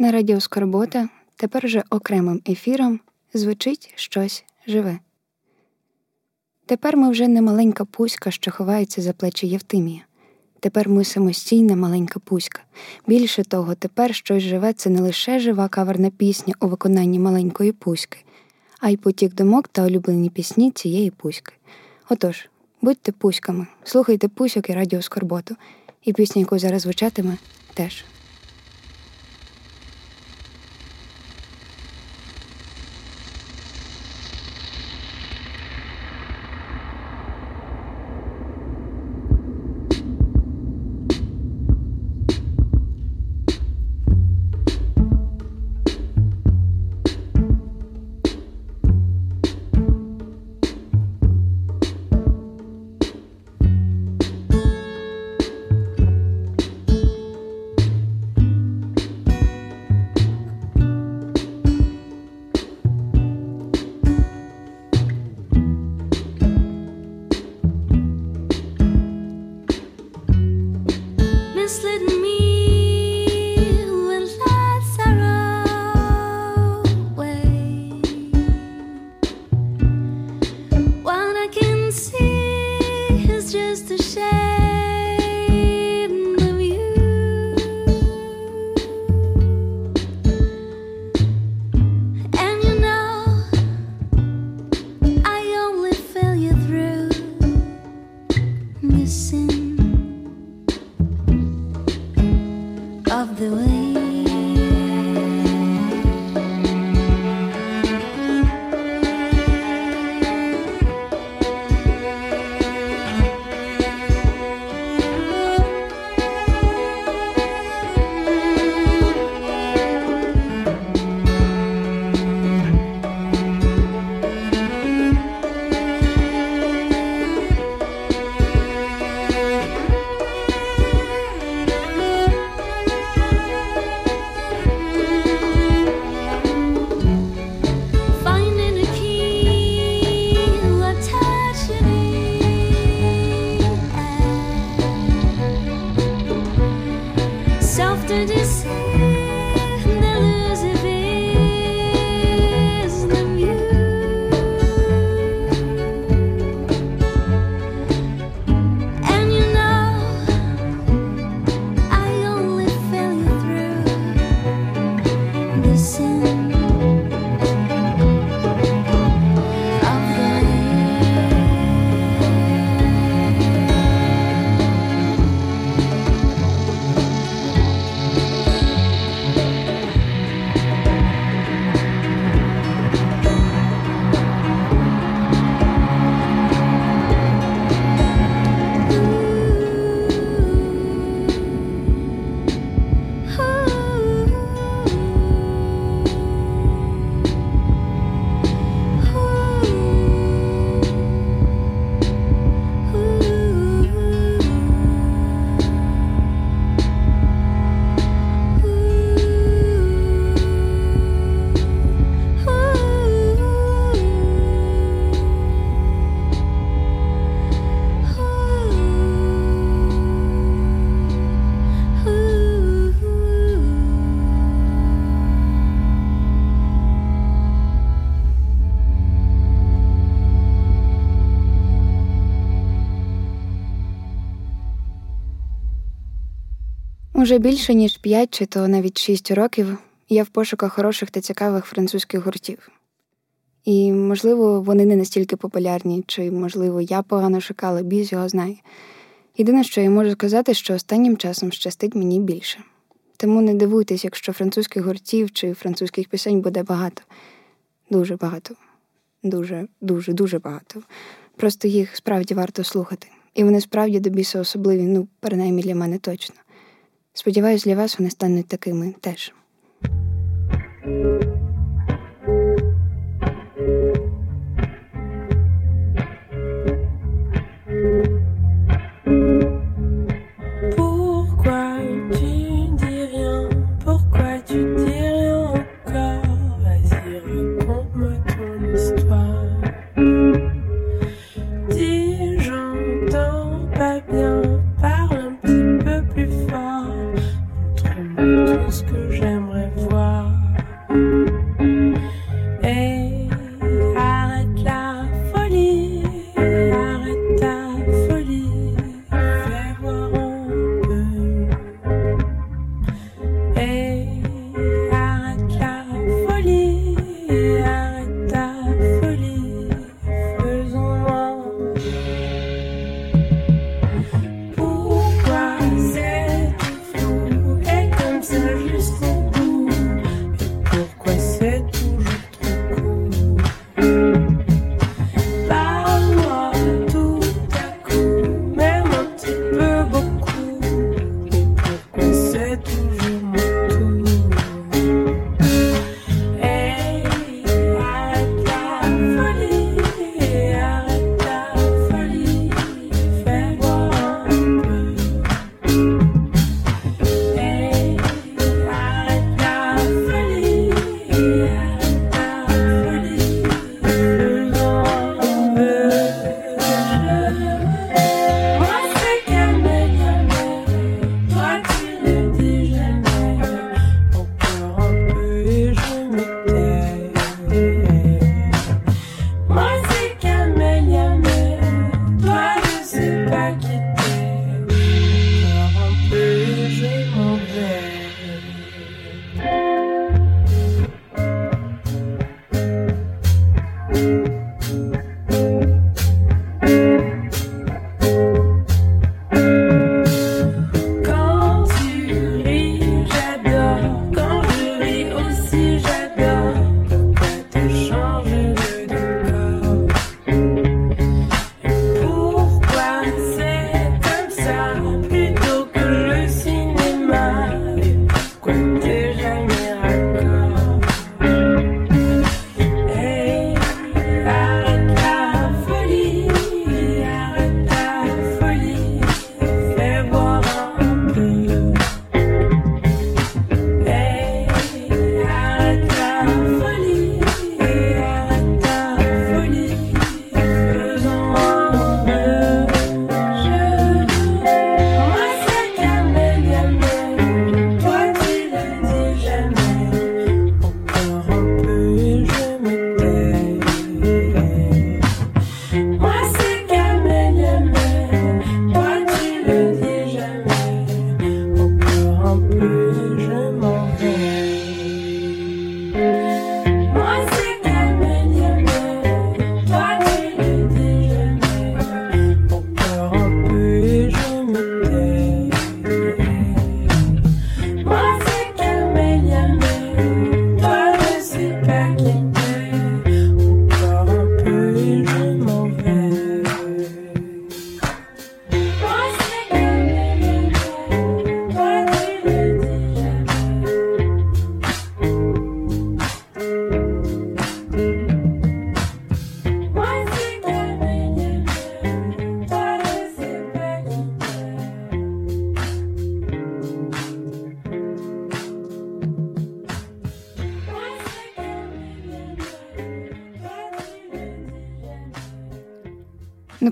На радіо Скорбота тепер вже окремим ефіром звучить щось живе. Тепер ми вже не маленька пуська, що ховається за плечі Євтимія. Тепер ми самостійна маленька пуська. Більше того, тепер щось живе це не лише жива каверна пісня у виконанні маленької пуськи, а й потік думок та улюблені пісні цієї пуськи. Отож, будьте пуськами, слухайте пусьок і радіо Скорботу, і пісня, яку зараз звучатиме, теж. Уже більше ніж п'ять чи то навіть шість років я в пошуках хороших та цікавих французьких гуртів. І, можливо, вони не настільки популярні, чи, можливо, я погано шукала, біз його знає. Єдине, що я можу сказати, що останнім часом щастить мені більше. Тому не дивуйтесь, якщо французьких гуртів чи французьких пісень буде багато. Дуже багато. Дуже, дуже, дуже багато. Просто їх справді варто слухати. І вони справді до біса особливі, ну, принаймні для мене точно. Сподіваюсь, для вас вони стануть такими теж.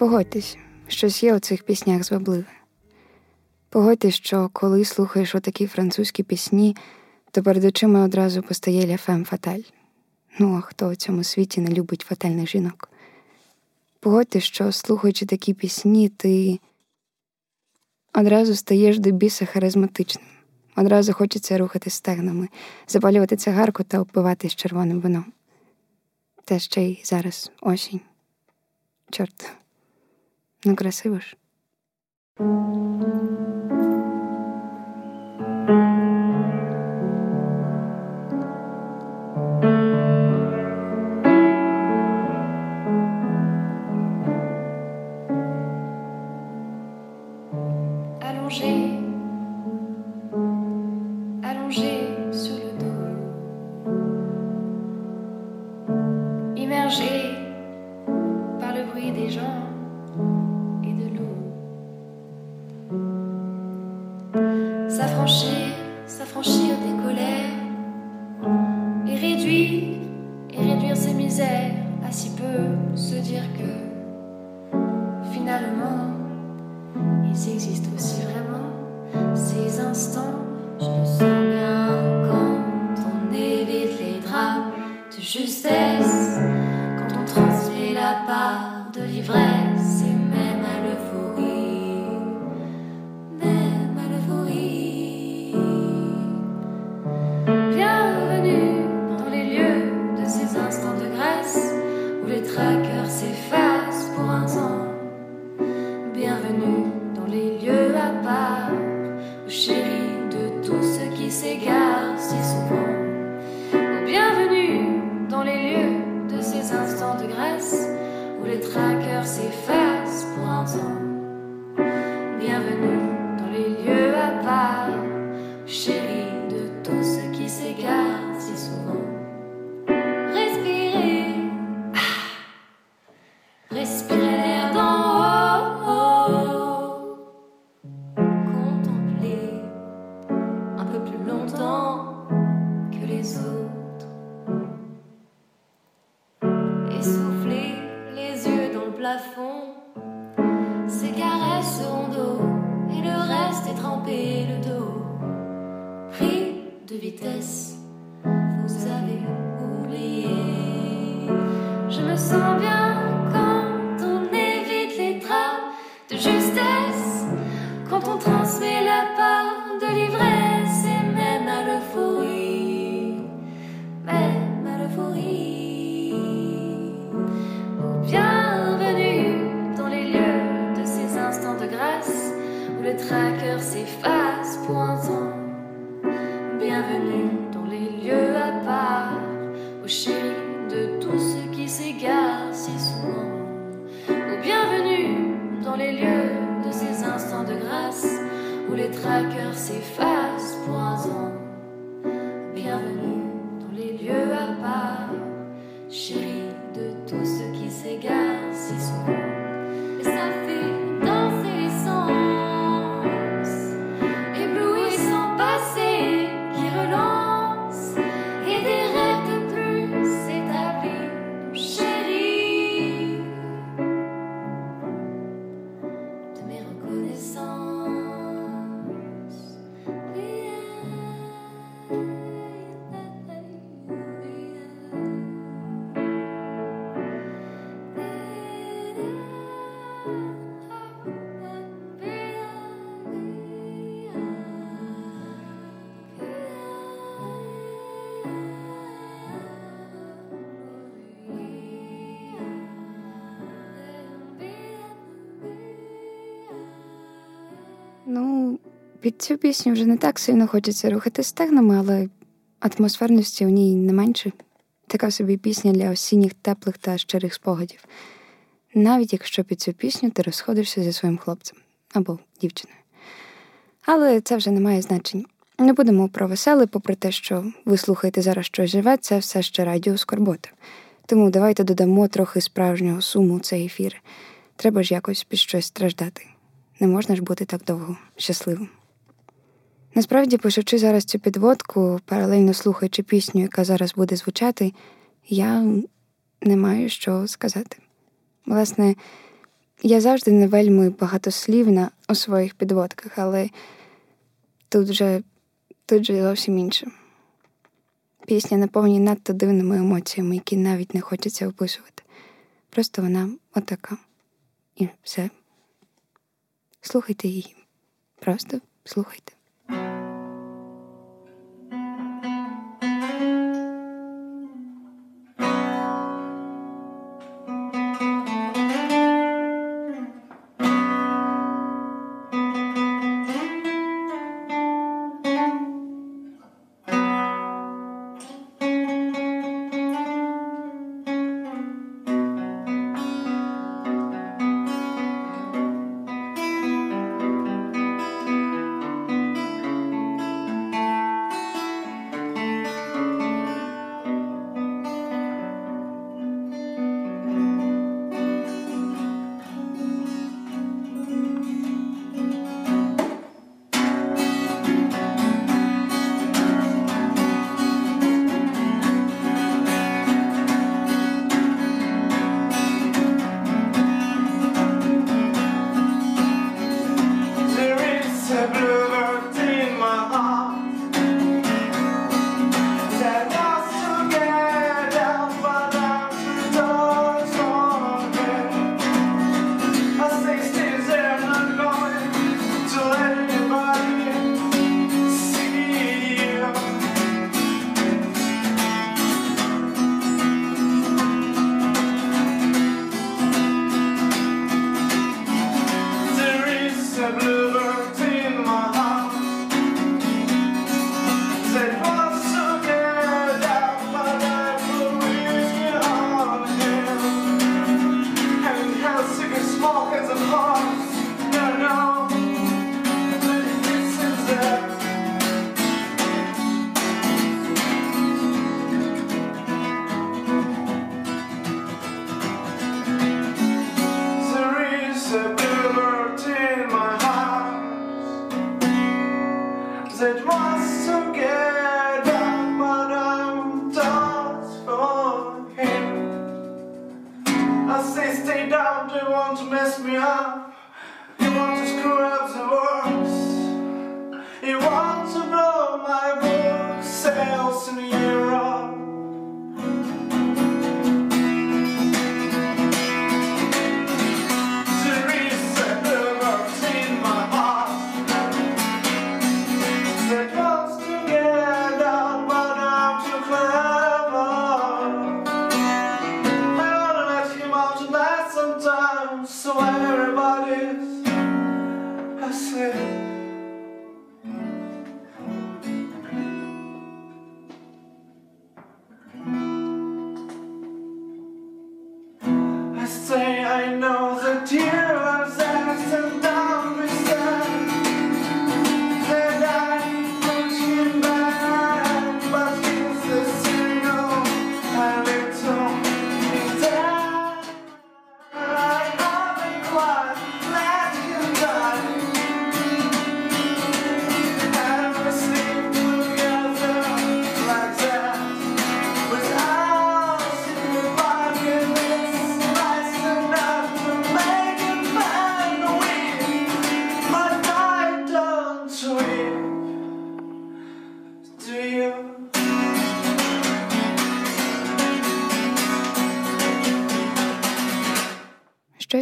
Погодьтесь, щось є у цих піснях звабливе. Погодьтесь, що коли слухаєш отакі французькі пісні, то перед очима одразу постає ляфем фаталь. Ну, а хто у цьому світі не любить фатальних жінок? Погодьтесь, що, слухаючи такі пісні, ти одразу стаєш до біса харизматичним. Одразу хочеться рухати стегнами, запалювати цигарку та опиватись червоним вином. Та ще й зараз осінь. Чорт, ну красиво ж. Під цю пісню вже не так сильно хочеться рухати стегнами, але атмосферності у ній не менше. Така собі пісня для осінніх теплих та щирих спогадів. Навіть якщо під цю пісню ти розходишся зі своїм хлопцем або дівчиною. Але це вже не має значення. Не будемо про веселе, попри те, що ви слухаєте зараз щось живе, це все ще радіо Скорбота. Тому давайте додамо трохи справжнього суму у цей ефір. Треба ж якось під щось страждати не можна ж бути так довго щасливим. Насправді, пишучи зараз цю підводку, паралельно слухаючи пісню, яка зараз буде звучати, я не маю що сказати. Власне, Я завжди не вельми багатослівна у своїх підводках, але тут же, тут же зовсім інше. Пісня наповнена надто дивними емоціями, які навіть не хочеться описувати. Просто вона отака. І все. Слухайте її. Просто слухайте. Щось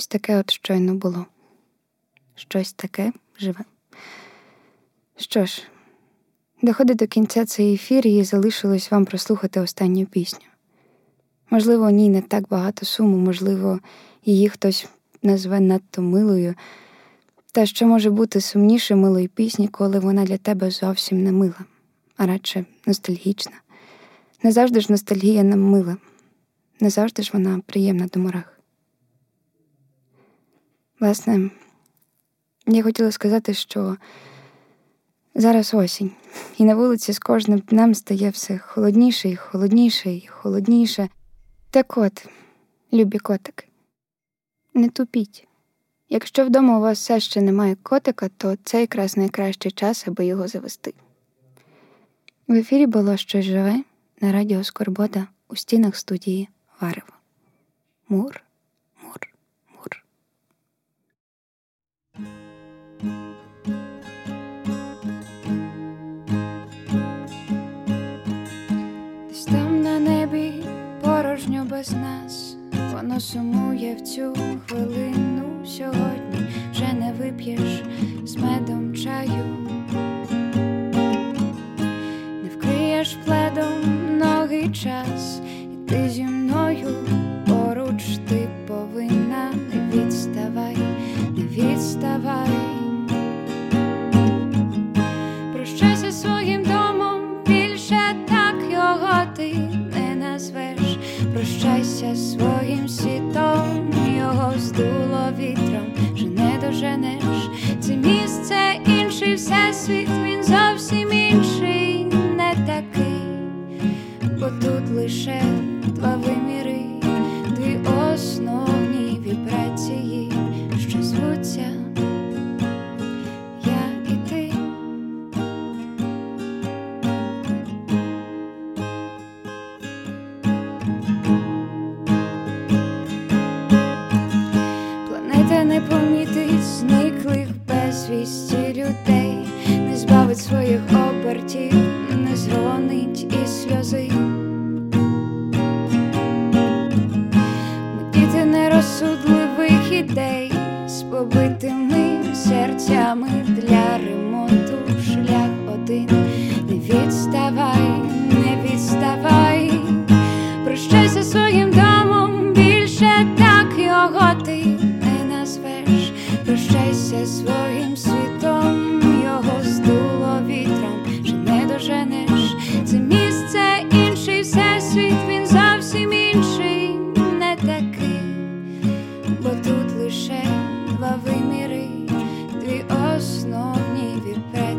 таке от щойно було, щось таке живе. Що ж, доходить до кінця цей ефір і залишилось вам прослухати останню пісню. Можливо, у ній не так багато суму, можливо, її хтось назве надто милою. Та що може бути сумніше милої пісні, коли вона для тебе зовсім не мила, а радше ностальгічна. Не завжди ж ностальгія нам мила, не завжди ж вона приємна до мурах. Власне, я хотіла сказати, що зараз осінь, і на вулиці з кожним днем стає все холодніше і холодніше і холодніше. Так от, любі котики, не тупіть. Якщо вдома у вас все ще немає котика, то це якраз найкращий час, аби його завести. В ефірі було щось живе на радіо Скорбота у стінах студії Варево. Мур. 해줘 shared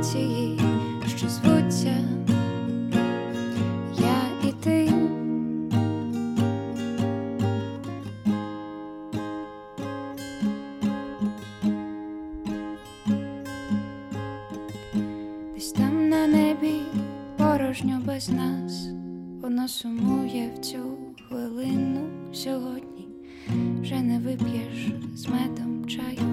ситуації, що звуться я і ти. Десь там на небі порожньо без нас, воно сумує в цю хвилину сьогодні, вже не вип'єш з медом чаю.